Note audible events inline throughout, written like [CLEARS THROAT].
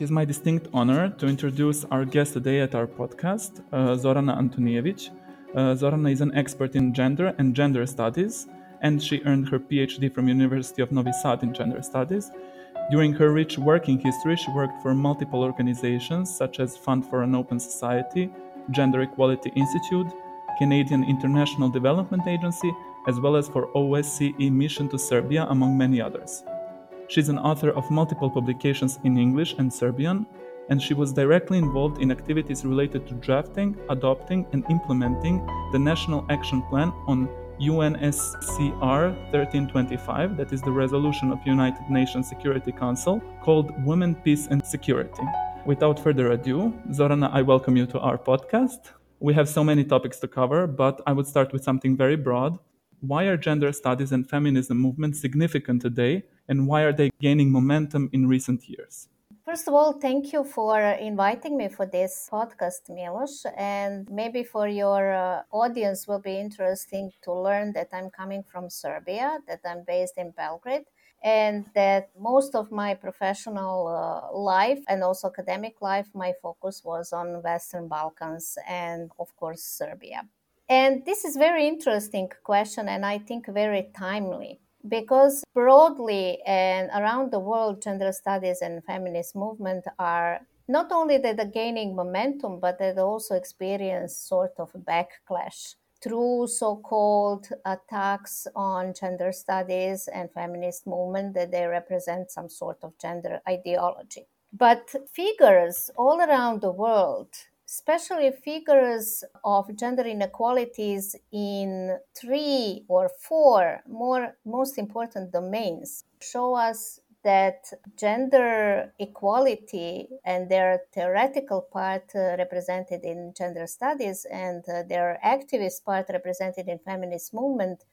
It is my distinct honor to introduce our guest today at our podcast, uh, Zorana Antonijevic. Uh, Zorana is an expert in gender and gender studies, and she earned her PhD from University of Novi Sad in gender studies. During her rich working history, she worked for multiple organizations such as Fund for an Open Society, Gender Equality Institute, Canadian International Development Agency, as well as for OSCE Mission to Serbia, among many others. She's an author of multiple publications in English and Serbian, and she was directly involved in activities related to drafting, adopting, and implementing the National Action Plan on UNSCR 1325, that is the resolution of United Nations Security Council, called Women, Peace and Security. Without further ado, Zorana, I welcome you to our podcast. We have so many topics to cover, but I would start with something very broad. Why are gender studies and feminism movements significant today, and why are they gaining momentum in recent years? First of all, thank you for inviting me for this podcast, Milos. And maybe for your uh, audience will be interesting to learn that I'm coming from Serbia, that I'm based in Belgrade, and that most of my professional uh, life and also academic life, my focus was on Western Balkans and, of course, Serbia. And this is very interesting question and I think very timely because broadly and around the world gender studies and feminist movement are not only that they're gaining momentum but they also experience sort of backlash through so-called attacks on gender studies and feminist movement that they represent some sort of gender ideology. But figures all around the world especially figures of gender inequalities in three or four more most important domains show us that gender equality and their theoretical part uh, represented in gender studies and uh, their activist part represented in feminist movement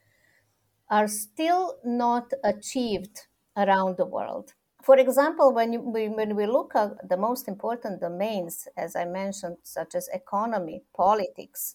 are still not achieved around the world for example, when, you, when we look at the most important domains, as I mentioned, such as economy, politics,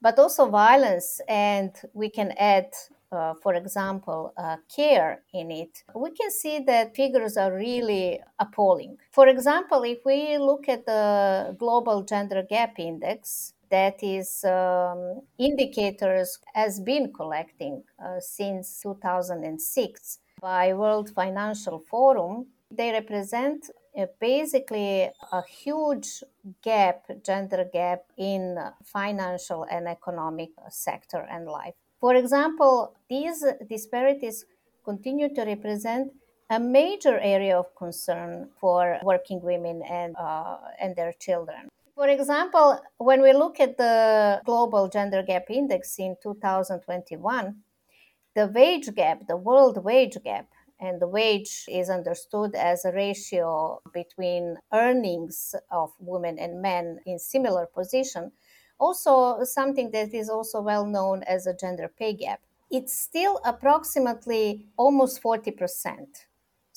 but also violence, and we can add, uh, for example, uh, care in it, we can see that figures are really appalling. For example, if we look at the Global Gender Gap Index, that is um, indicators has been collecting uh, since 2006 by World Financial Forum, they represent uh, basically a huge gap, gender gap in financial and economic sector and life. For example, these disparities continue to represent a major area of concern for working women and, uh, and their children. For example, when we look at the Global Gender Gap Index in 2021, the wage gap, the world wage gap, and the wage is understood as a ratio between earnings of women and men in similar position. Also something that is also well known as a gender pay gap. It's still approximately almost 40%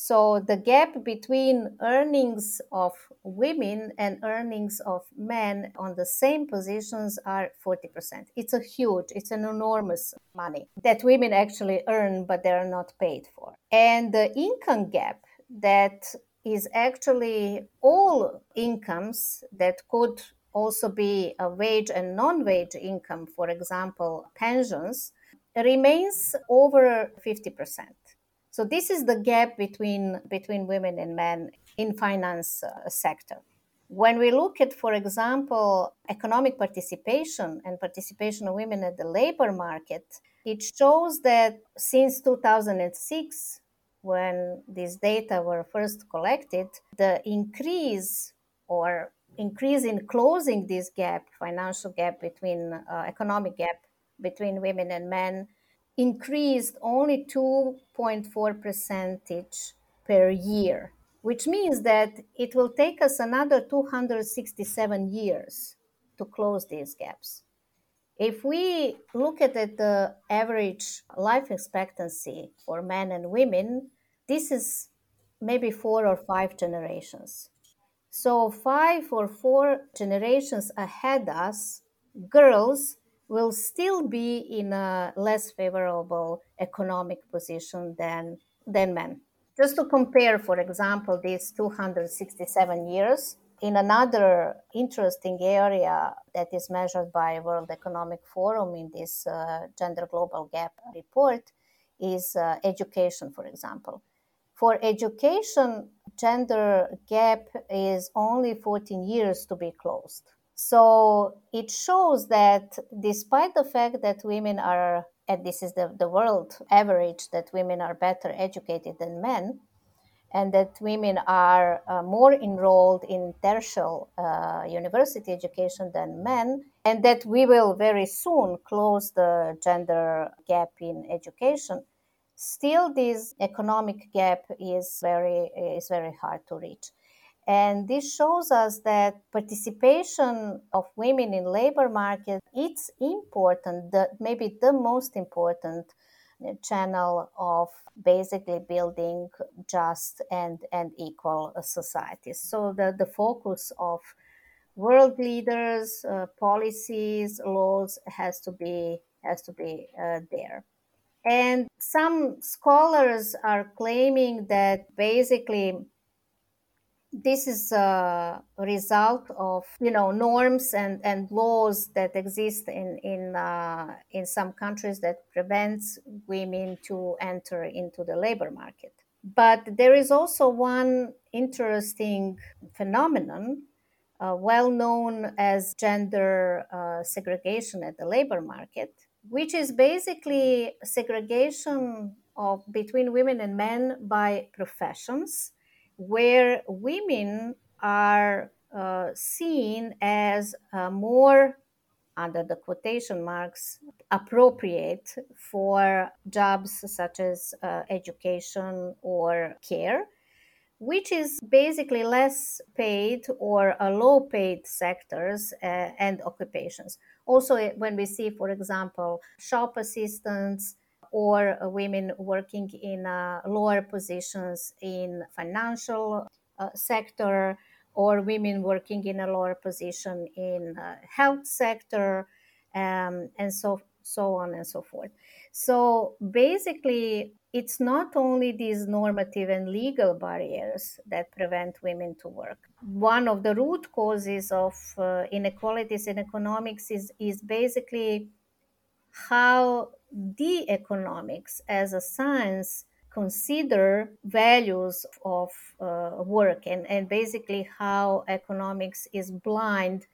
so the gap between earnings of women and earnings of men on the same positions are 40%. It's a huge, it's an enormous money that women actually earn, but they are not paid for. And the income gap that is actually all incomes that could also be a wage and non wage income, for example, pensions, remains over 50%. So this is the gap between between women and men in finance uh, sector. When we look at, for example, economic participation and participation of women at the labor market, it shows that since 2006, when these data were first collected, the increase or increase in closing this gap, financial gap between uh, economic gap between women and men, increased only 2.4 percentage per year, which means that it will take us another 267 years to close these gaps. If we look at the average life expectancy for men and women, this is maybe four or five generations. So, five or four generations ahead us, girls will still be in a less favorable economic position than than men. Just to compare, for example, these 267 years, in another interesting area that is measured by World Economic Forum in this uh, Gender Global Gap report is uh, education, for example. For education, gender gap is only 14 years to be closed. So it shows that despite the fact that women are, and this is the, the world average, that women are better educated than men, and that women are uh, more enrolled in tertiary uh, university education than men, and that we will very soon close the gender gap in education. Still, this economic gap is very is very hard to reach. And this shows us that participation of women in labor market it's important, the, maybe the most important channel of basically building just and, and equal societies. So the, the focus of world leaders, uh, policies, laws has to be has to be uh, there. And some scholars are claiming that basically this is a result of you know norms and, and laws that exist in in uh, in some countries that prevents women to enter into the labor market. But there is also one interesting phenomenon, uh, well known as gender uh, segregation at the labor market, which is basically segregation of between women and men by professions where women are uh, seen as uh, more under the quotation marks appropriate for jobs such as uh, education or care which is basically less paid or low paid sectors uh, and occupations. Also when we see for example shop assistants or women working in uh, lower positions in financial uh, sector or women working in a lower position in uh, health sector um, and so so on and so forth. So basically it's not only these normative and legal barriers that prevent women to work. One of the root causes of uh, inequalities in economics is is basically how the economics as a science consider values of uh, work and, and basically how economics is blind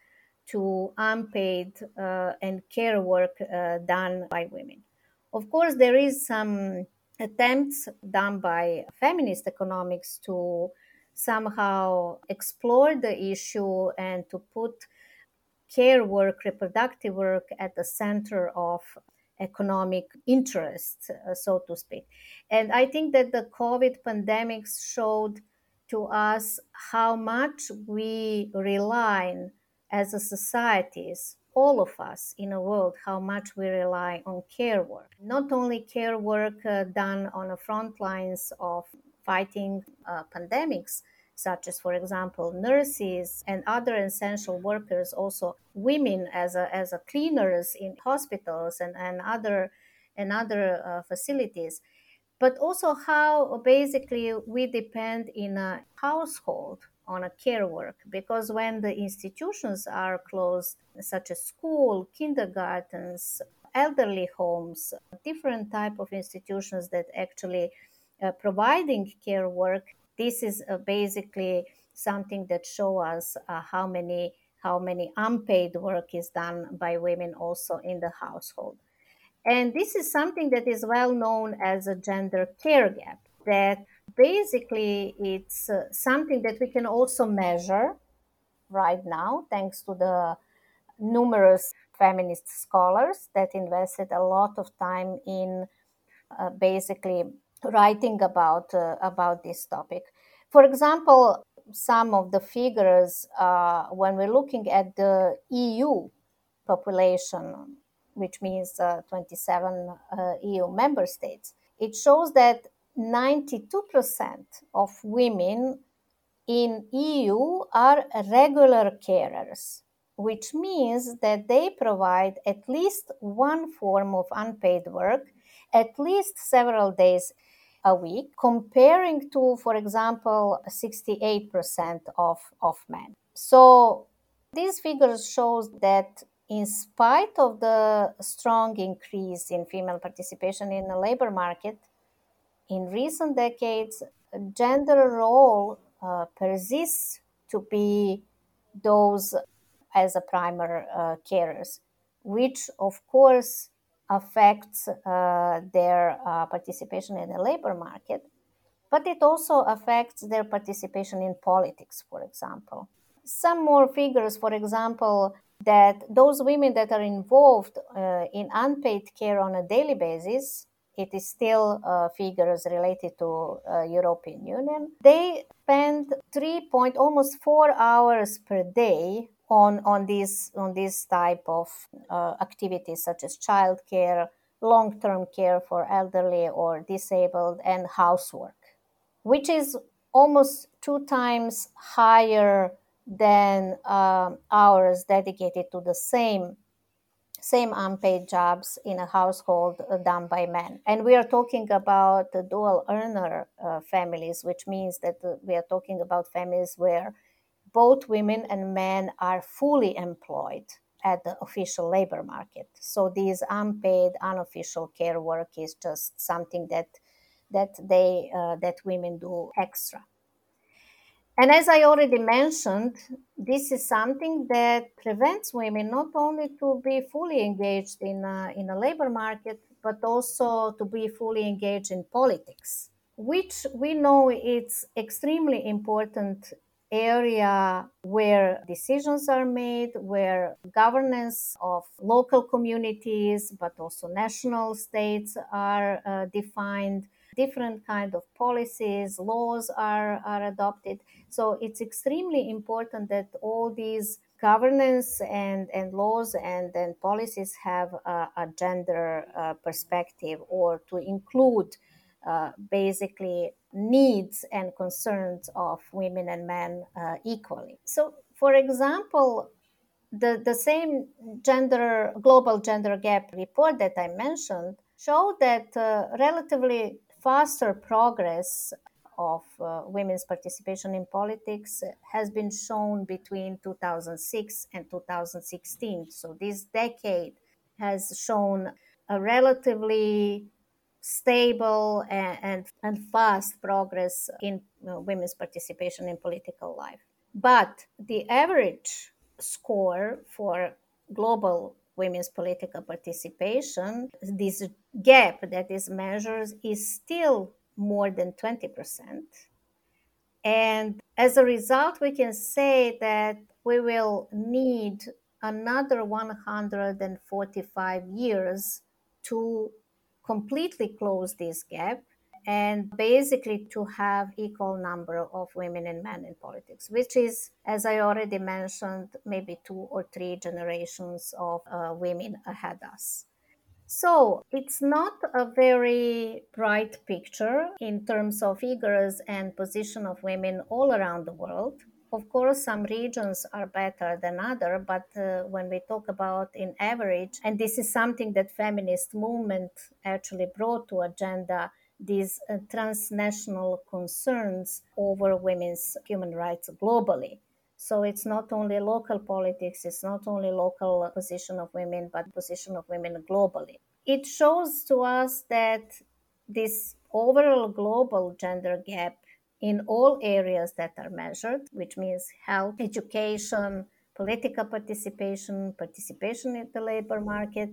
to unpaid uh, and care work uh, done by women. Of course, there is some attempts done by feminist economics to somehow explore the issue and to put care work, reproductive work at the center of economic interests, uh, so to speak. And I think that the COVID pandemic showed to us how much we rely as a societies, all of us in the world, how much we rely on care work. Not only care work uh, done on the front lines of fighting uh, pandemics, such as, for example, nurses and other essential workers, also women as a, as a cleaners in hospitals and, and other and other uh, facilities, but also how basically we depend in a household on a care work because when the institutions are closed, such as school, kindergartens, elderly homes, different type of institutions that actually uh, providing care work this is uh, basically something that show us uh, how many how many unpaid work is done by women also in the household. And this is something that is well known as a gender care gap that basically it's uh, something that we can also measure right now thanks to the numerous feminist scholars that invested a lot of time in uh, basically writing about uh, about this topic. For example, some of the figures uh, when we're looking at the EU population, which means uh, 27 uh, EU member states, it shows that 92% of women in EU are regular carers, which means that they provide at least one form of unpaid work at least several days a week, comparing to, for example, 68% of, of men. So these figures shows that in spite of the strong increase in female participation in the labor market, in recent decades, gender role uh, persists to be those as a primary uh, carers, which of course affects uh, their uh, participation in the labor market, but it also affects their participation in politics, for example. Some more figures, for example, that those women that are involved uh, in unpaid care on a daily basis it is still uh, figures related to uh, European Union. They spend three point almost four hours per day on on this on this type of uh, activities such as childcare, long term care for elderly or disabled, and housework, which is almost two times higher than uh, hours dedicated to the same same unpaid jobs in a household done by men. And we are talking about dual earner uh, families, which means that we are talking about families where both women and men are fully employed at the official labor market. So these unpaid, unofficial care work is just something that that they uh, that women do extra. And as I already mentioned, this is something that prevents women not only to be fully engaged in a, in a labor market, but also to be fully engaged in politics, which we know it's extremely important area where decisions are made, where governance of local communities, but also national states are uh, defined. Different kind of policies laws are, are adopted. So it's extremely important that all these governance and, and laws and, and policies have a, a gender uh, perspective or to include uh, basically needs and concerns of women and men uh, equally. So, for example, the, the same gender global gender gap report that I mentioned showed that uh, relatively faster progress of uh, women's participation in politics has been shown between 2006 and 2016. So this decade has shown a relatively stable and, and, and fast progress in women's participation in political life. But the average score for global women's political participation, this gap that is measured is still more than 20%. And as a result, we can say that we will need another 145 years to completely close this gap and basically to have equal number of women and men in politics which is as i already mentioned maybe two or three generations of uh, women ahead us so it's not a very bright picture in terms of figures and position of women all around the world. Of course, some regions are better than other, but uh, when we talk about in average, and this is something that feminist movement actually brought to agenda, these uh, transnational concerns over women's human rights globally. So it's not only local politics, it's not only local position of women, but position of women globally. It shows to us that this overall global gender gap in all areas that are measured, which means health, education, political participation, participation in the labor market,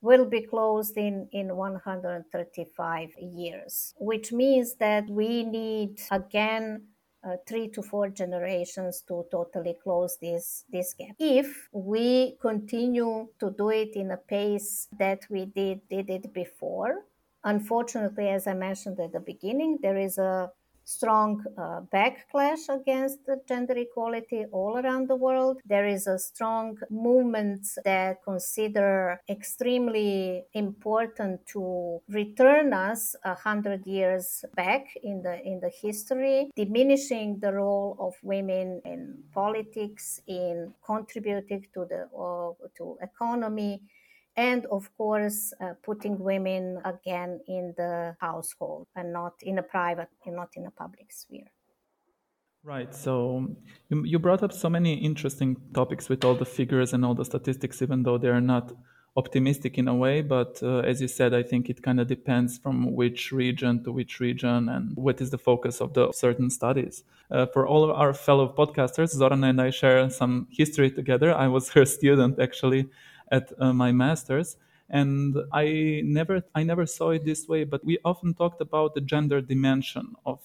will be closed in, in 135 years, which means that we need again uh, three to four generations to totally close this this gap. If we continue to do it in a pace that we did did it before, unfortunately, as I mentioned at the beginning, there is a strong uh, backlash against gender equality all around the world. There is a strong movement that consider extremely important to return us a hundred years back in the in the history, diminishing the role of women in politics, in contributing to the uh, to economy and of course uh, putting women again in the household and not in a private and not in a public sphere Right. So you, you brought up so many interesting topics with all the figures and all the statistics, even though they're not optimistic in a way. But uh, as you said, I think it kind of depends from which region to which region and what is the focus of the certain studies. Uh, for all of our fellow podcasters, Zorana and I share some history together. I was her [LAUGHS] student actually at uh, my master's and i never i never saw it this way but we often talked about the gender dimension of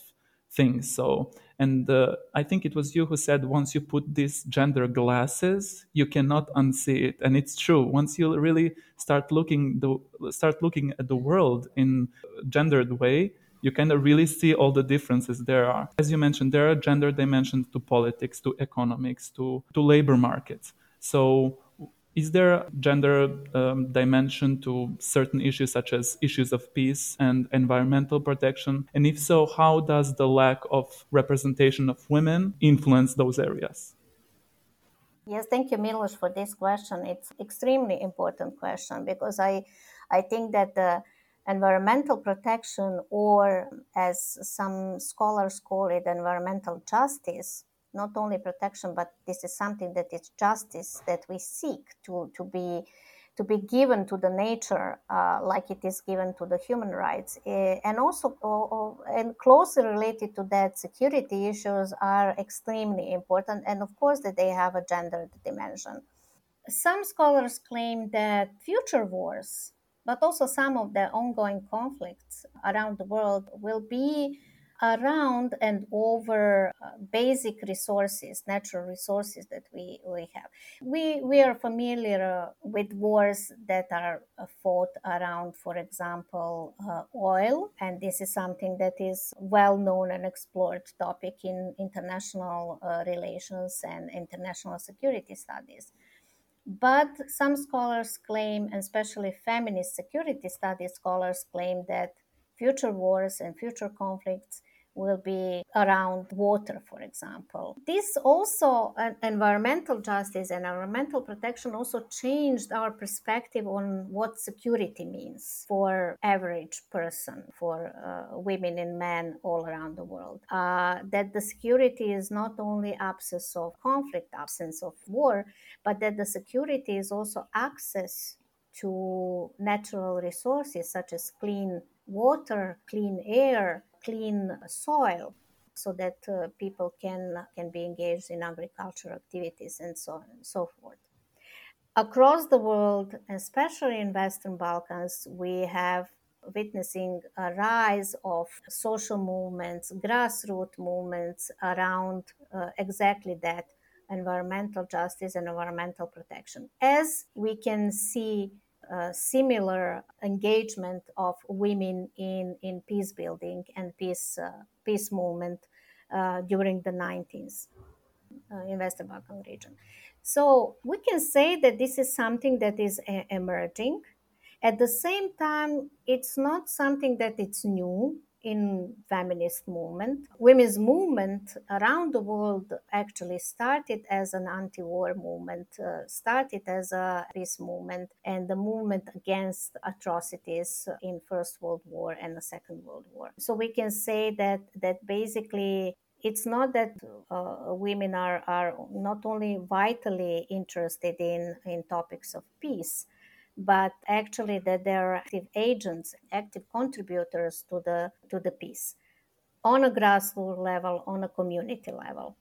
things so and uh, I think it was you who said once you put these gender glasses, you cannot unsee it, and it's true. Once you really start looking the start looking at the world in gendered way, you kind of really see all the differences there are. As you mentioned, there are gender dimensions to politics, to economics, to to labor markets. So is there a gender um, dimension to certain issues such as issues of peace and environmental protection? And if so, how does the lack of representation of women influence those areas? Yes, thank you, Milos, for this question. It's extremely important question because I, I think that the environmental protection, or as some scholars call it, environmental justice, not only protection, but this is something that is justice that we seek to, to be to be given to the nature uh, like it is given to the human rights. Uh, and also uh, and closely related to that security issues are extremely important and of course that they have a gendered dimension. Some scholars claim that future wars but also some of the ongoing conflicts around the world will be around and over uh, basic resources, natural resources that we, we have. We, we are familiar uh, with wars that are uh, fought around, for example, uh, oil, and this is something that is well known and explored topic in international uh, relations and international security studies. But some scholars claim, and especially feminist security studies scholars claim that future wars and future conflicts will be around water, for example. This also, uh, environmental justice and environmental protection also changed our perspective on what security means for average person, for uh, women and men all around the world. Uh, that the security is not only absence of conflict, absence of war, but that the security is also access to natural resources such as clean water, clean air, clean soil so that uh, people can can be engaged in agricultural activities and so on and so forth. Across the world especially in western balkans we have witnessing a rise of social movements grassroots movements around uh, exactly that environmental justice and environmental protection. As we can see similar engagement of women in, in peace building and peace, uh, peace movement uh, during the 90s uh, in Western Balkan region. So we can say that this is something that is emerging. At the same time, it's not something that it's new in feminist movement. Women's movement around the world actually started as an anti-war movement, uh, started as a peace movement, and the movement against atrocities in First World War and the Second World War. So we can say that that basically it's not that uh, women are, are not only vitally interested in, in topics of peace, but actually that they're active agents, active contributors to the to the peace on a grassroots level, on a community level.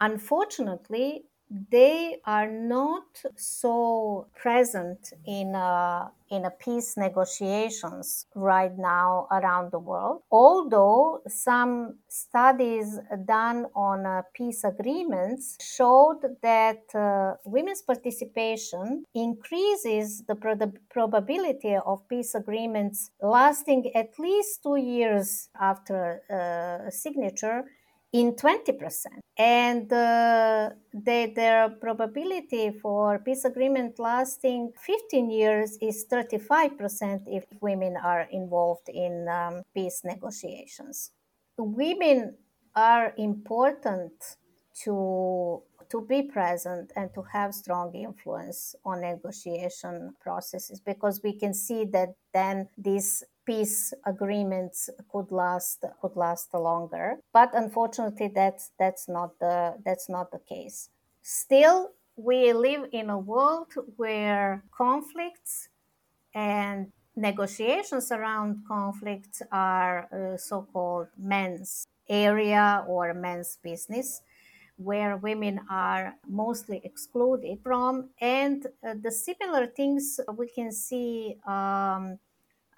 Unfortunately, they are not so present in a, in peace negotiations right now around the world. Although some studies done on uh, peace agreements showed that uh, women's participation increases the pro- probability of peace agreements lasting at least two years after uh, signature in 20%. And uh, their probability for peace agreement lasting 15 years is 35% if women are involved in um, peace negotiations. Women are important to to be present and to have strong influence on negotiation processes because we can see that then these peace agreements could last could last longer. But unfortunately that's that's not the that's not the case. Still we live in a world where conflicts and negotiations around conflicts are uh, so-called men's area or men's business where women are mostly excluded from. And uh, the similar things we can see um,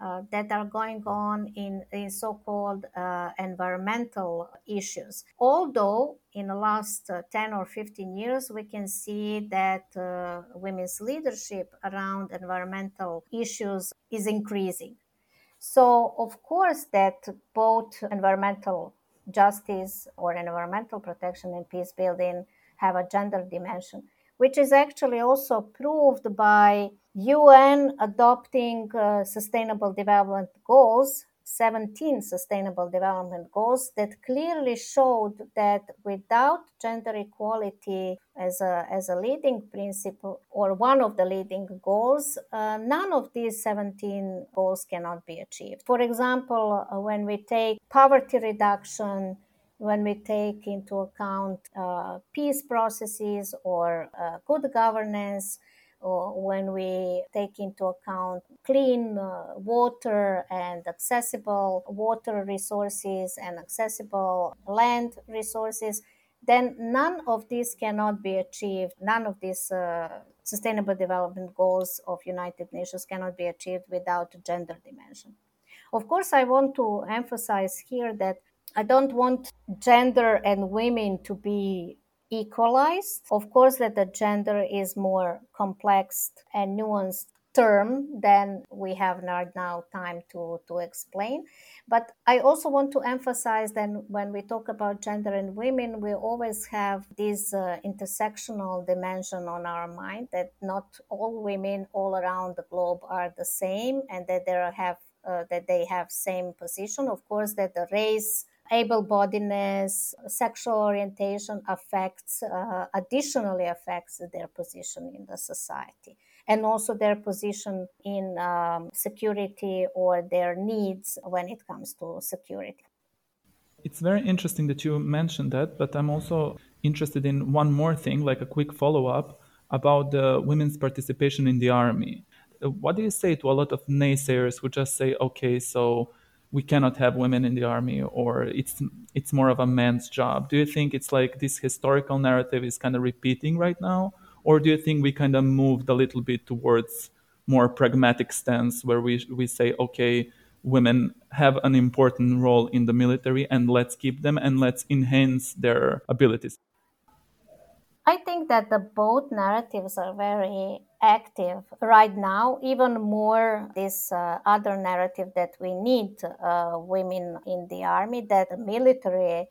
uh, that are going on in, in so-called uh, environmental issues. Although in the last uh, 10 or 15 years, we can see that uh, women's leadership around environmental issues is increasing. So, of course, that both environmental justice or environmental protection and peace building have a gender dimension which is actually also proved by UN adopting uh, sustainable development goals 17 sustainable development goals that clearly showed that without gender equality as a, as a leading principle or one of the leading goals, uh, none of these 17 goals cannot be achieved. For example, uh, when we take poverty reduction, when we take into account uh, peace processes or uh, good governance, or when we take into account clean uh, water and accessible water resources and accessible land resources, then none of these cannot be achieved. None of these uh, sustainable development goals of United Nations cannot be achieved without gender dimension. Of course, I want to emphasize here that I don't want gender and women to be equalized. Of course, that the gender is more complex and nuanced term than we have now time to, to explain. But I also want to emphasize that when we talk about gender and women, we always have this uh, intersectional dimension on our mind that not all women all around the globe are the same and that there have uh, that they have same position. Of course, that the race able-bodiedness, sexual orientation affects, uh, additionally affects their position in the society and also their position in um, security or their needs when it comes to security. It's very interesting that you mentioned that, but I'm also interested in one more thing, like a quick follow up about the women's participation in the army. What do you say to a lot of naysayers who just say, okay, so we cannot have women in the army or it's it's more of a man's job. Do you think it's like this historical narrative is kind of repeating right now? Or do you think we kind of moved a little bit towards more pragmatic stance where we we say okay women have an important role in the military and let's keep them and let's enhance their abilities I think that the both narratives are very active right now, even more this uh, other narrative that we need uh, women in the army, that the military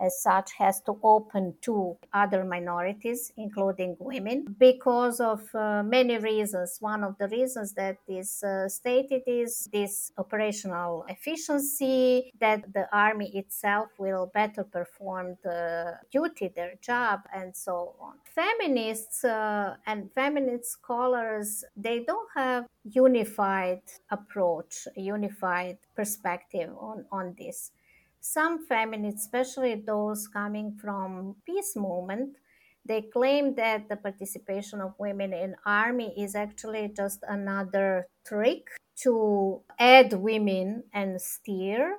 as such has to open to other minorities, including women, because of uh, many reasons. One of the reasons that is uh, stated is this operational efficiency, that the army itself will better perform the duty, their job, and so on. Feminists uh, and feminist scholars, they don't have unified approach, unified perspective on, on this some feminists, especially those coming from peace movement, they claim that the participation of women in army is actually just another trick to add women and steer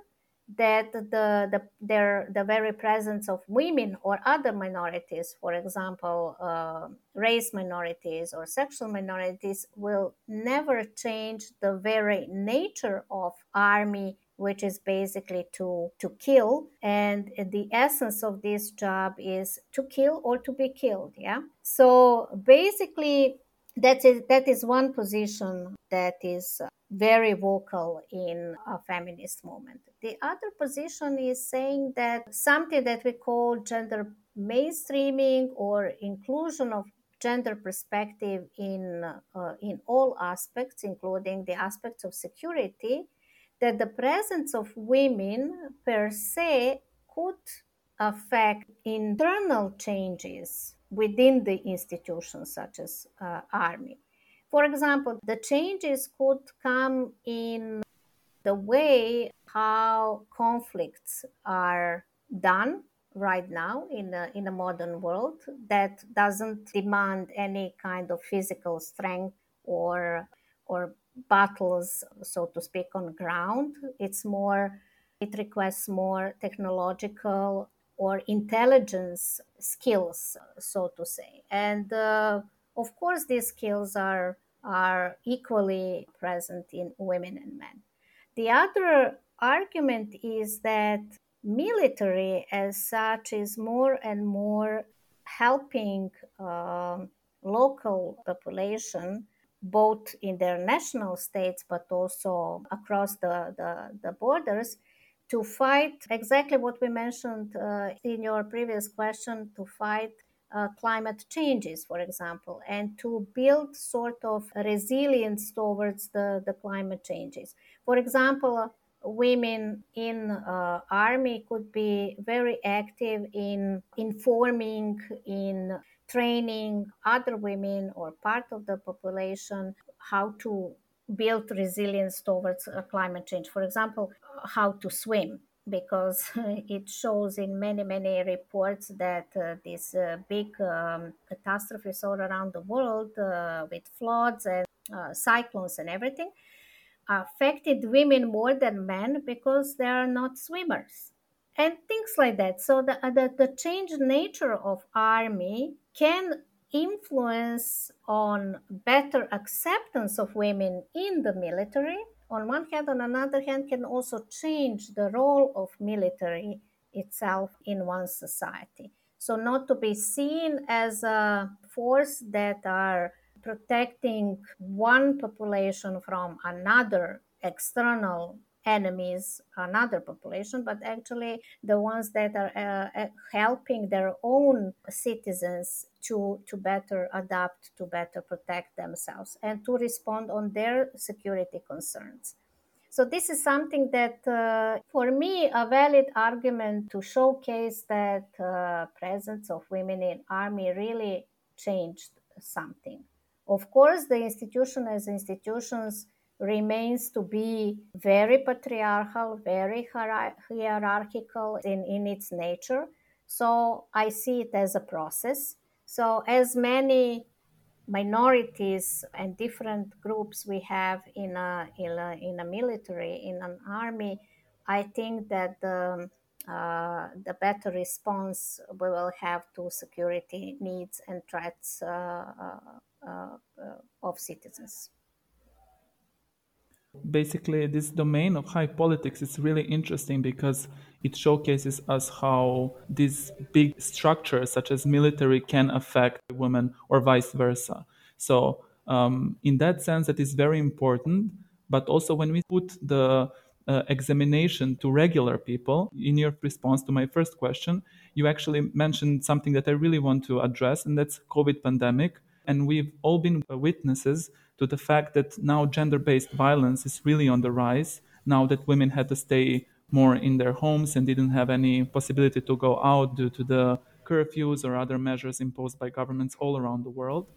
that the, the their the very presence of women or other minorities for example uh, race minorities or sexual minorities will never change the very nature of army which is basically to to kill. And the essence of this job is to kill or to be killed yeah? So basically that is that is one position that is very vocal in a feminist movement. The other position is saying that something that we call gender mainstreaming or inclusion of gender perspective in uh, in all aspects including the aspects of security that the presence of women per se could affect internal changes within the institutions such as uh, army. For example, the changes could come in the way how conflicts are done right now in a, in a modern world that doesn't demand any kind of physical strength or or battles so to speak on ground. It's more it requires more technological or intelligence skills so to say. And uh, of course these skills are are equally present in women and men. The other argument is that military as such is more and more helping uh, local population both in their national states but also across the, the, the borders to fight exactly what we mentioned uh, in your previous question to fight uh, climate changes, for example, and to build sort of resilience towards the, the climate changes. For example, women in uh, army could be very active in informing in training other women or part of the population how to build resilience towards uh, climate change. For example how to swim because [LAUGHS] it shows in many many reports that uh, these uh, big um, catastrophes all around the world uh, with floods and uh, cyclones and everything affected women more than men because they are not swimmers and things like that. So the, uh, the, the changed nature of army can influence on better acceptance of women in the military. On one hand on another hand can also change the role of military itself in one society. So not to be seen as a force that are protecting one population from another external enemies another population but actually the ones that are uh, uh, helping their own citizens to to better adapt to better protect themselves and to respond on their security concerns. So this is something that uh, for me a valid argument to showcase that uh, presence of women in army really changed something. Of course, the institution as institutions remains to be very patriarchal, very hierarchical in, in its nature. So I see it as a process. So, as many minorities and different groups we have in a, in a, in a military, in an army, I think that the, uh, the better response we will have to security needs and threats uh, uh, uh, of citizens. Basically, this domain of high politics is really interesting because it showcases us how these big structures, such as military, can affect women or vice versa. So, um, in that sense, that is very important. But also, when we put the uh, examination to regular people, in your response to my first question, you actually mentioned something that I really want to address, and that's COVID pandemic and we've all been witnesses to the fact that now gender based violence is really on the rise. Now that women had to stay more in their homes and didn't have any possibility to go out due to the curfews or other measures imposed by governments all around the world.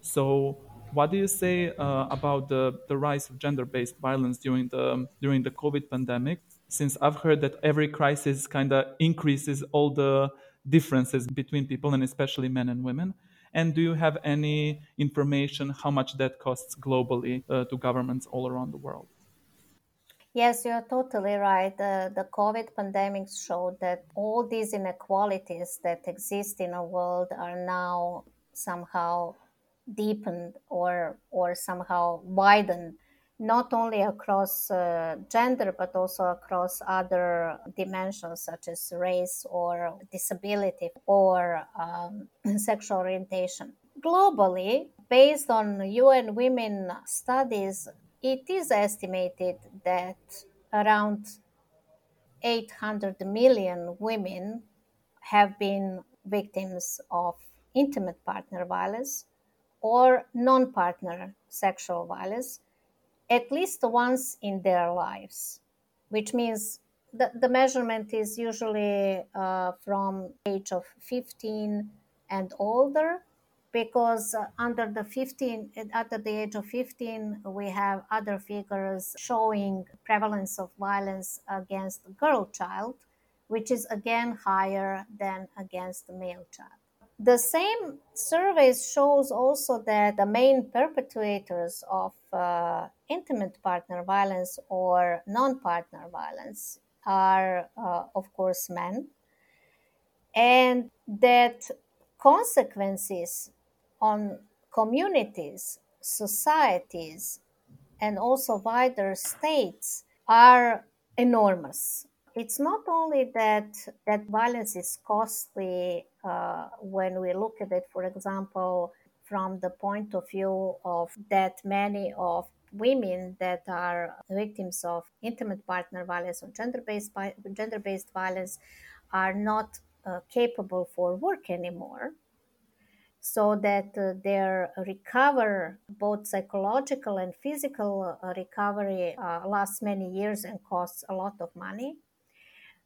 So, what do you say uh, about the, the rise of gender based violence during the, during the COVID pandemic? Since I've heard that every crisis kind of increases all the differences between people and especially men and women. And do you have any information how much that costs globally uh, to governments all around the world? Yes, you're totally right. Uh, the COVID pandemic showed that all these inequalities that exist in a world are now somehow deepened or or somehow widened not only across uh, gender but also across other dimensions such as race or disability or um, [CLEARS THROAT] sexual orientation. Globally, based on UN Women studies, it is estimated that around 800 million women have been victims of intimate partner violence or non partner sexual violence at least once in their lives, which means the, the measurement is usually uh, from age of 15 and older because uh, under the 15 under the age of 15 we have other figures showing prevalence of violence against girl child which is again higher than against the male child. The same surveys shows also that the main perpetrators of uh, intimate partner violence or non-partner violence are uh, of course men. And that consequences on communities societies and also wider states are enormous. It's not only that that violence is costly uh, when we look at it, for example, from the point of view of that many of women that are victims of intimate partner violence or gender-based gender-based violence are not uh, capable for work anymore. So that uh, their recover both psychological and physical uh, recovery uh, lasts many years and costs a lot of money.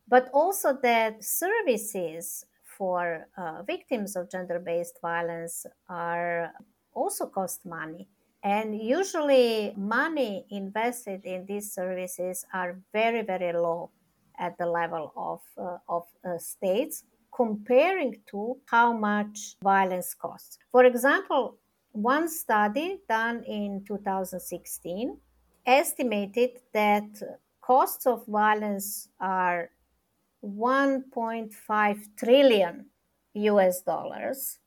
But also that services for uh, victims of gender based violence are also cost money. And usually, money invested in these services are very, very low at the level of, uh, of uh, states comparing to how much violence costs. For example, one study done in 2016 estimated that costs of violence are 1.5 trillion US dollars.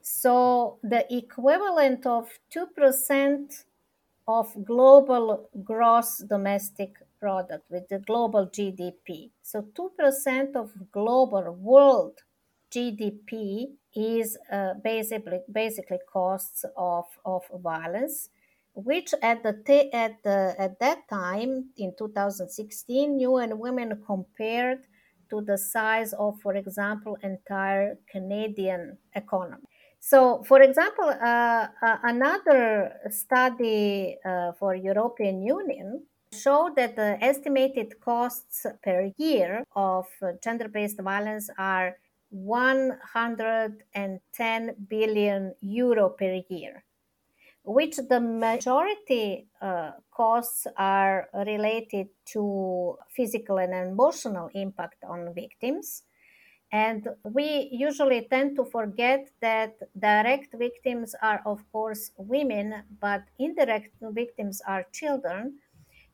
So the equivalent of 2% of global gross domestic product with the global GDP. So 2% of global world GDP is uh, basically basically costs of, of violence which at the t- at the at that time in 2016 UN Women compared to the size of, for example, entire Canadian economy. So, for example, uh, uh, another study uh, for European Union showed that the estimated costs per year of gender-based violence are 110 billion euro per year which the majority uh, costs are related to physical and emotional impact on victims. And we usually tend to forget that direct victims are, of course, women, but indirect victims are children.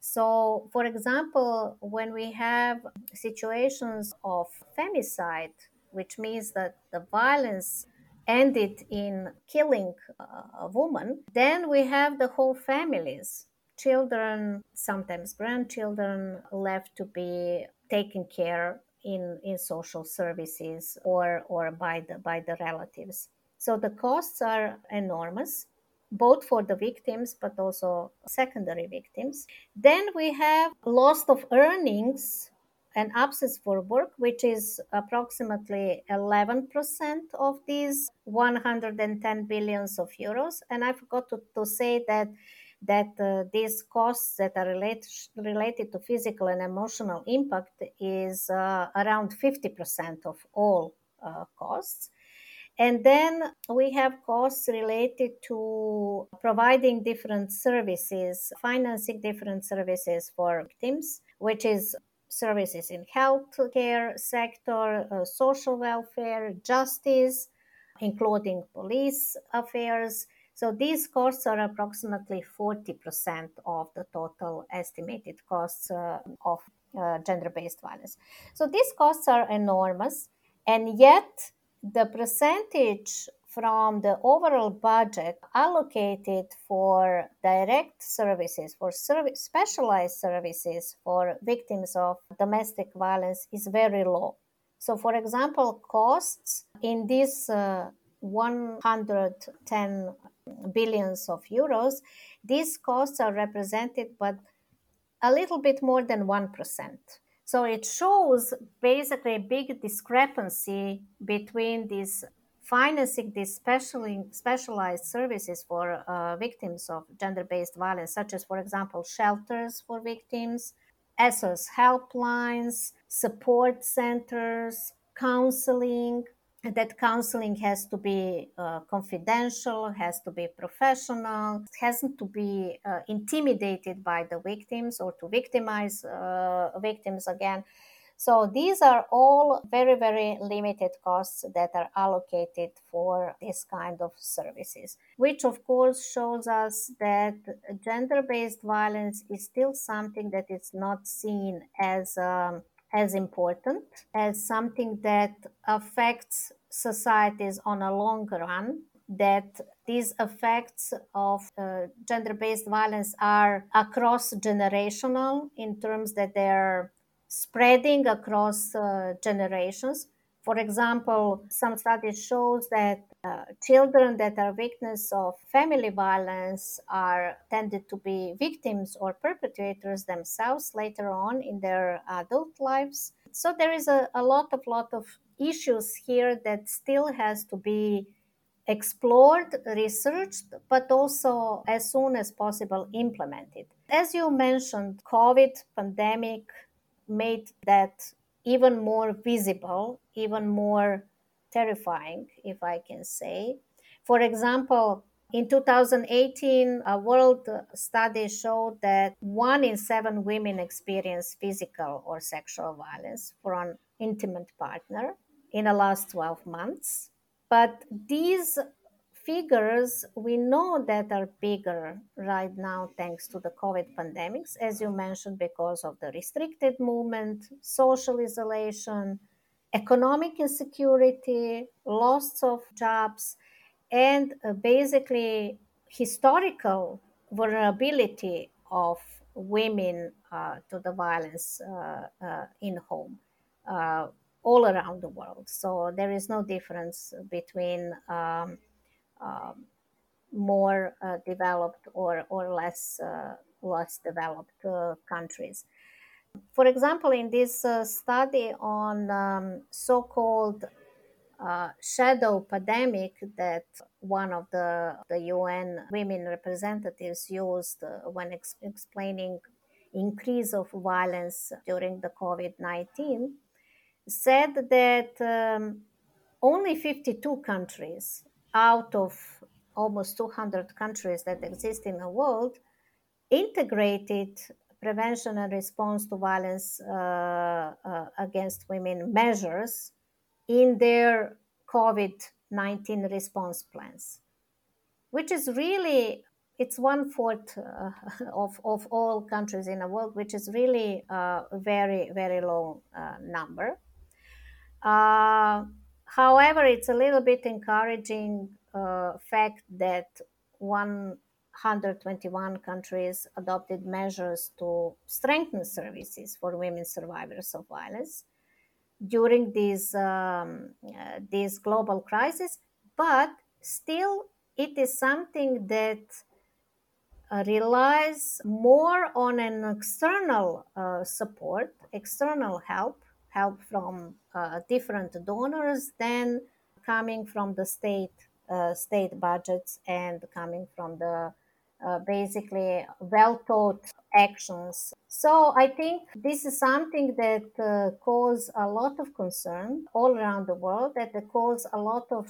So, for example, when we have situations of femicide, which means that the violence ended in killing a woman, then we have the whole families, children, sometimes grandchildren, left to be taken care in, in social services or, or by, the, by the relatives. So the costs are enormous, both for the victims but also secondary victims. Then we have loss of earnings and absence for work, which is approximately 11% of these 110 billions of euros. And I forgot to, to say that that uh, these costs that are related related to physical and emotional impact is uh, around 50% of all uh, costs. And then we have costs related to providing different services, financing different services for victims, which is services in healthcare sector, uh, social welfare, justice, including police affairs. So these costs are approximately 40% of the total estimated costs uh, of uh, gender-based violence. So these costs are enormous, and yet the percentage from the overall budget allocated for direct services, for specialized services for victims of domestic violence is very low. So, for example, costs in these uh, 110 billions of euros, these costs are represented but a little bit more than 1%. So it shows basically a big discrepancy between these financing these specially specialized services for uh, victims of gender-based violence, such as, for example, shelters for victims, SOS helplines, support centers, counseling, that counseling has to be uh, confidential, has to be professional, hasn't to be uh, intimidated by the victims or to victimize uh, victims again. So these are all very, very limited costs that are allocated for this kind of services, which of course shows us that gender based violence is still something that is not seen as um, as important, as something that affects societies on a long run, that these effects of uh, gender based violence are across generational in terms that they're spreading across uh, generations. For example, some studies shows that uh, children that are victims of family violence are tended to be victims or perpetrators themselves later on in their adult lives. So there is a, a lot of lot of issues here that still has to be explored, researched, but also as soon as possible implemented. As you mentioned, COVID pandemic made that even more visible, even more terrifying, if I can say. For example, in 2018, a world study showed that one in seven women experience physical or sexual violence from an intimate partner in the last 12 months. But these figures we know that are bigger right now thanks to the COVID pandemics, as you mentioned, because of the restricted movement, social isolation, economic insecurity, loss of jobs, and uh, basically historical vulnerability of women uh, to the violence uh, uh in home uh, all around the world. So there is no difference between um, um, more uh, developed or, or less, uh, less developed uh, countries. For example, in this uh, study on um, so called uh, shadow pandemic that one of the, the UN women representatives used uh, when ex- explaining increase of violence during the COVID-19 said that um, only 52 countries out of almost 200 countries that exist in the world, integrated prevention and response to violence uh, uh, against women measures in their COVID 19 response plans, which is really it's one fourth uh, [LAUGHS] of, of all countries in the world, which is really a very, very low uh, number. However, it's a little bit encouraging uh, fact that 121 countries adopted measures to strengthen services for women survivors of violence during this um, uh, this global crisis. But still, it is something that uh, relies more on an external uh, support, external help, help from uh, different donors than coming from the state uh, state budgets and coming from the uh, basically well thought actions. So I think this is something that uh, cause a lot of concern all around the world. That cause a lot of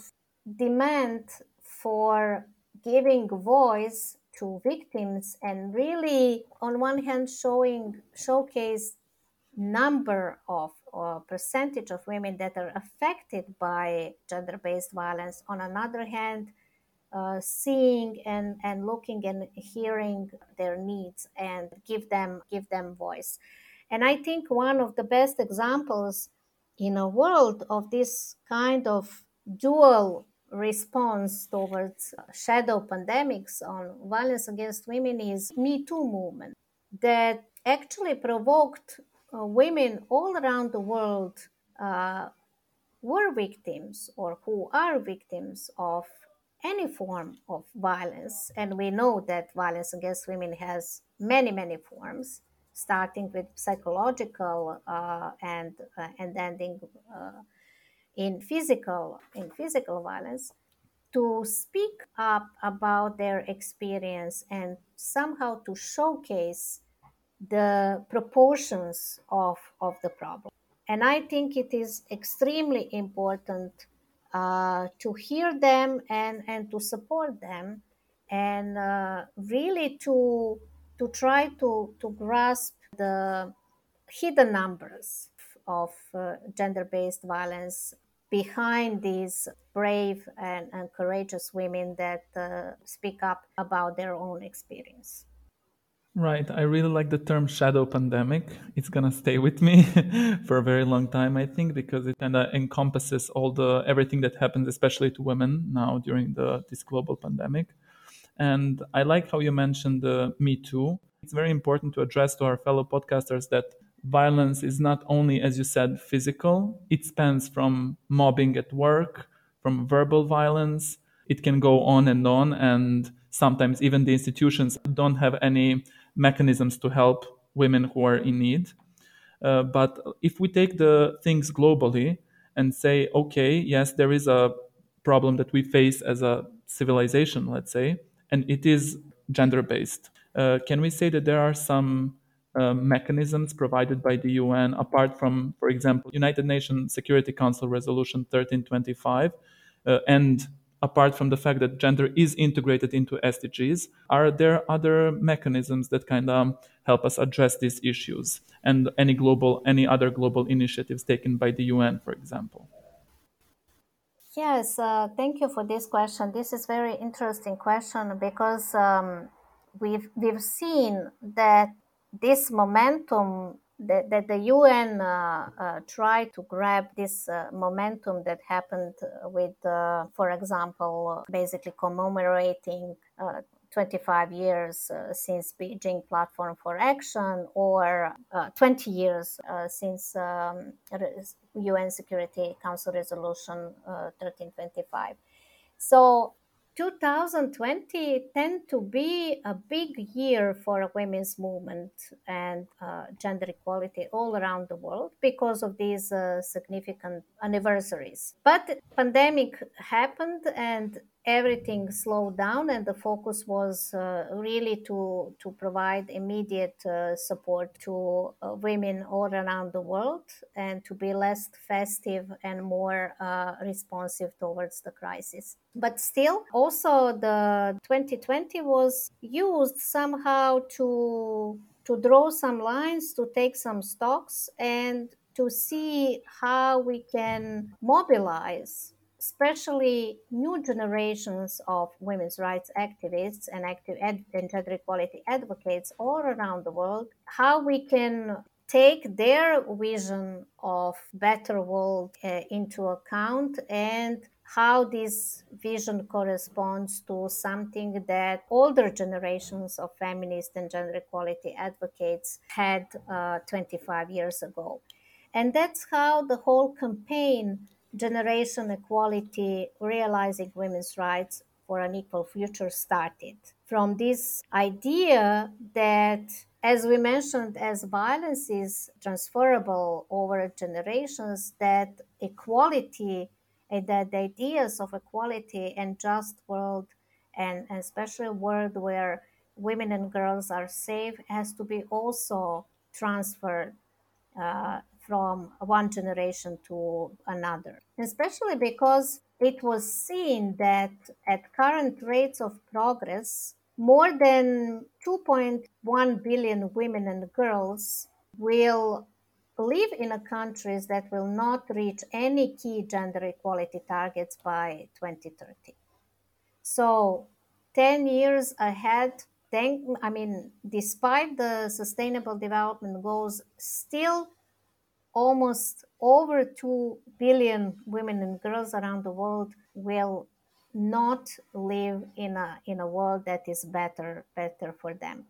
demand for giving voice to victims and really on one hand showing showcase number of or percentage of women that are affected by gender-based violence. On another hand uh, seeing and, and looking and hearing their needs and give them give them voice. And i think one of the best examples in a world of this kind of dual response towards shadow pandemics on violence against women is me too movement that actually provoked uh, women all around the world uh, were victims or who are victims of any form of violence. And we know that violence against women has many, many forms, starting with psychological uh, and, uh, and ending uh, in physical, in physical violence to speak up about their experience and somehow to showcase the proportions of, of the problem. And I think it is extremely important uh, to hear them and, and to support them and uh, really to to try to, to grasp the hidden numbers of uh, gender based violence behind these brave and, and courageous women that uh, speak up about their own experience. Right. I really like the term shadow pandemic. It's going to stay with me [LAUGHS] for a very long time, I think, because it kind of encompasses all the everything that happens, especially to women now during the this global pandemic. And I like how you mentioned the Me Too. It's very important to address to our fellow podcasters that violence is not only, as you said, physical, it spans from mobbing at work, from verbal violence. It can go on and on. And sometimes even the institutions don't have any mechanisms to help women who are in need. Uh, but if we take the things globally and say, okay, yes, there is a problem that we face as a civilization, let's say, and it is gender based. Uh, can we say that there are some uh, mechanisms provided by the UN apart from, for example, United Nations Security Council Resolution 1325 uh, and apart from the fact that gender is integrated into SDGs, are there other mechanisms that kind of help us address these issues and any global, any other global initiatives taken by the UN, for example? Yes, uh, thank you for this question. This is very interesting question because um, we've we've seen that this momentum that, that the UN uh, uh, tried to grab this uh, momentum that happened with, uh, for example, basically commemorating uh, 25 years uh, since Beijing Platform for Action or 20 years since um, UN Security Council Resolution 1325. So 2020 tend to be a big year for a women's movement and uh, gender equality all around the world because of these uh, significant anniversaries. But pandemic happened and everything slowed down and the focus was uh, really to to provide immediate uh, support to uh, women all around the world and to be less festive and more uh, responsive towards the crisis. But still also the 2020 was used somehow to to draw some lines to take some stocks and to see how we can mobilize especially new generations of women's rights activists and active ed- and gender equality advocates all around the world, how we can take their vision of better world uh, into account and how this vision corresponds to something that older generations of feminist and gender equality advocates had uh, 25 years ago. And that's how the whole campaign generation equality, realizing women's rights for an equal future started. From this idea that, as we mentioned, as violence is transferable over generations, that equality and that the ideas of equality and just world and, especially a world where women and girls are safe has to be also transferred uh, from one generation to another, especially because it was seen that at current rates of progress, more than 2.1 billion women and girls will live in countries that will not reach any key gender equality targets by 2030. So, 10 years ahead, thank, I mean, despite the sustainable development goals, still almost over 2 billion women and girls around the world will not live in a in a world that is better better for them.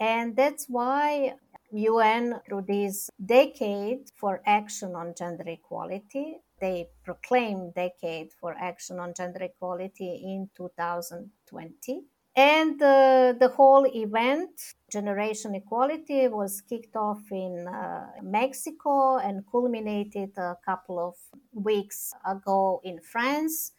And that's why UN through this decade for action on gender equality they proclaimed decade for action on gender equality in 2020 and uh, the whole event, Generation Equality, was kicked off in uh, Mexico and culminated a couple of weeks ago in France,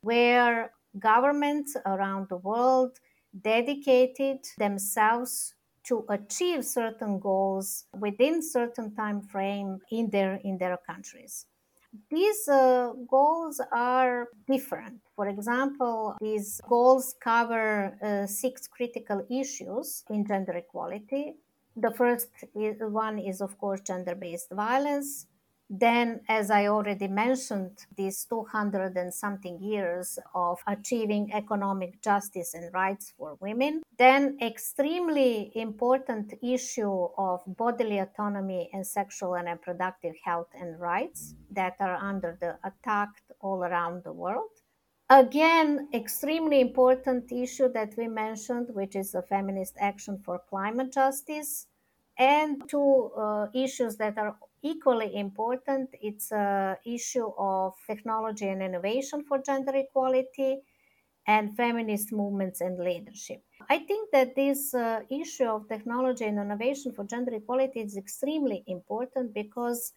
where governments around the world dedicated themselves to achieve certain goals within certain time frame in their in their countries these uh, goals are different. For example, these goals cover uh, six critical issues in gender equality. The first one is, of course, gender based violence. Then, as I already mentioned, these 200 and something years of achieving economic justice and rights for women. Then, extremely important issue of bodily autonomy and sexual and reproductive health and rights that are under the attack all around the world. Again, extremely important issue that we mentioned, which is the feminist action for climate justice, and two uh, issues that are equally important. It's a issue of technology and innovation for gender equality and feminist movements and leadership. I think that this uh, issue of technology and innovation for gender equality is extremely important because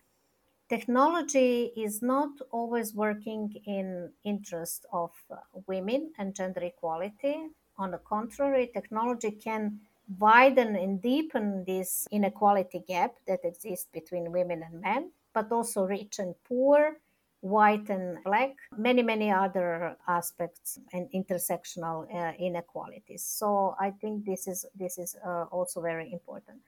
technology is not always working in interest of uh, women and gender equality. On the contrary technology can widen and deepen this inequality gap that exists between women and men, but also rich and poor, white and black, many, many other aspects and intersectional uh, inequalities. So I think this is this is uh, also very important.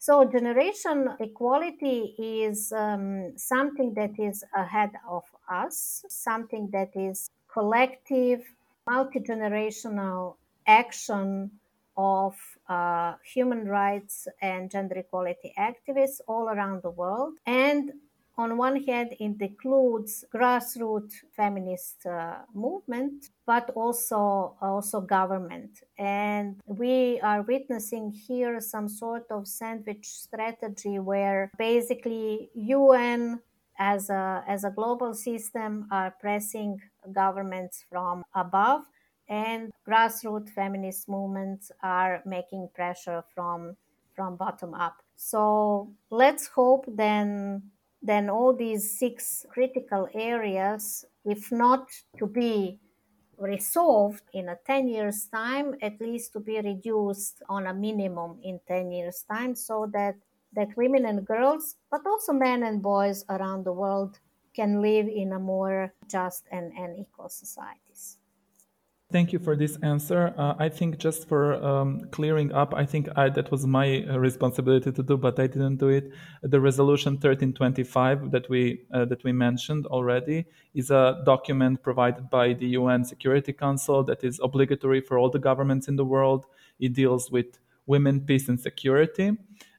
So generation equality is um, something that is ahead of us, something that is collective, multi generational action of uh, human rights and gender equality activists all around the world. And on one hand, it includes grassroots feminist uh, movement, but also also government. And we are witnessing here some sort of sandwich strategy where basically UN as a as a global system are pressing governments from above and grassroots feminist movements are making pressure from from bottom up. So let's hope then then all these six critical areas if not to be resolved in a 10 years time at least to be reduced on a minimum in 10 years time so that that women and girls but also men and boys around the world can live in a more just and, and equal societies Thank you for this answer. Uh, I think just for um, clearing up, I think I, that was my uh, responsibility to do, but I didn't do it. The resolution 1325 that we uh, that we mentioned already is a document provided by the UN Security Council that is obligatory for all the governments in the world. It deals with women, peace, and security,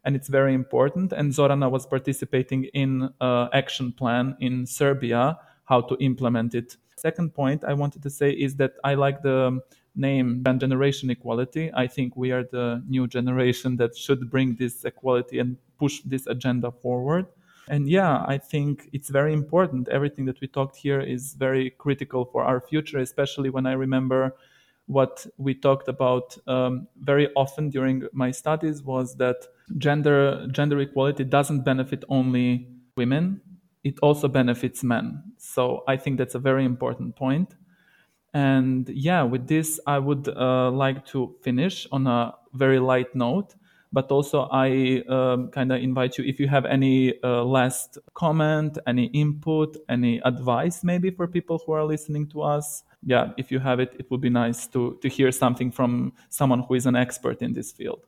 and it's very important. And Zorana was participating in uh, action plan in Serbia how to implement it Second point I wanted to say is that I like the name and generation equality. I think we are the new generation that should bring this equality and push this agenda forward. And yeah, I think it's very important. Everything that we talked here is very critical for our future, especially when I remember what we talked about um, very often during my studies was that gender gender equality doesn't benefit only women it also benefits men. So I think that's a very important point. And yeah, with this, I would uh, like to finish on a very light note. But also, I um, kind of invite you if you have any uh, last comment, any input, any advice, maybe for people who are listening to us. Yeah, if you have it, it would be nice to, to hear something from someone who is an expert in this field.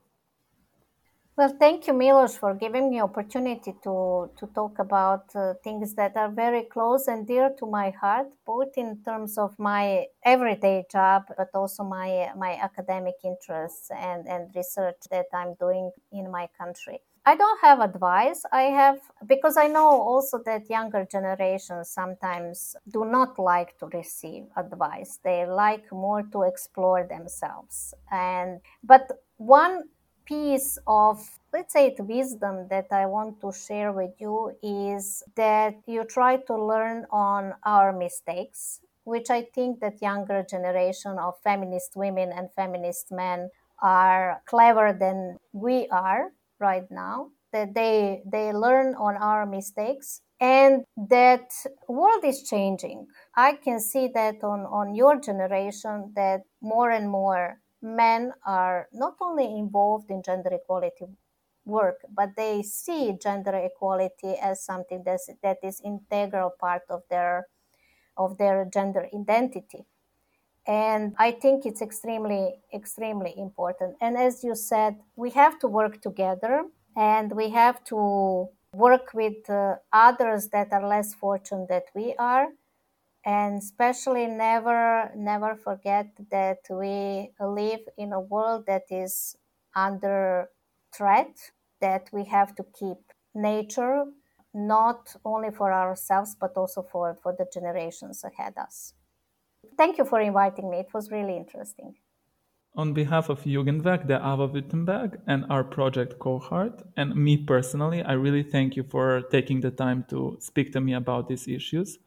Well, thank you, Milos, for giving me opportunity to, to talk about uh, things that are very close and dear to my heart, both in terms of my everyday job, but also my my academic interests and, and research that I'm doing in my country. I don't have advice. I have because I know also that younger generations sometimes do not like to receive advice. They like more to explore themselves. And but one piece of let's say the wisdom that i want to share with you is that you try to learn on our mistakes which i think that younger generation of feminist women and feminist men are clever than we are right now that they they learn on our mistakes and that world is changing. I can see that on on your generation that more and more men are not only involved in gender equality work, but they see gender equality as something that's, that is integral part of their of their gender identity. And I think it's extremely, extremely important. And as you said, we have to work together and we have to work with uh, others that are less fortunate than we are and especially never never forget that we live in a world that is under threat that we have to keep nature not only for ourselves but also for for the generations ahead us. Thank you for inviting me. It was really interesting. On behalf of Jugendweg, the Ava Wittenberg, and our project Cohort, and me personally, I really thank you for taking the time to speak to me about these issues.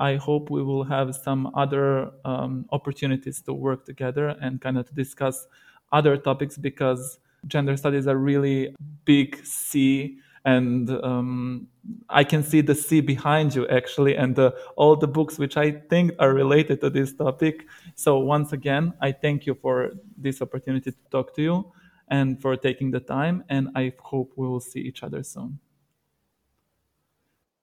I hope we will have some other um, opportunities to work together and kind of discuss other topics because gender studies are really big sea and um, I can see the sea behind you actually, and the, all the books which I think are related to this topic. So once again, I thank you for this opportunity to talk to you and for taking the time, and I hope we will see each other soon.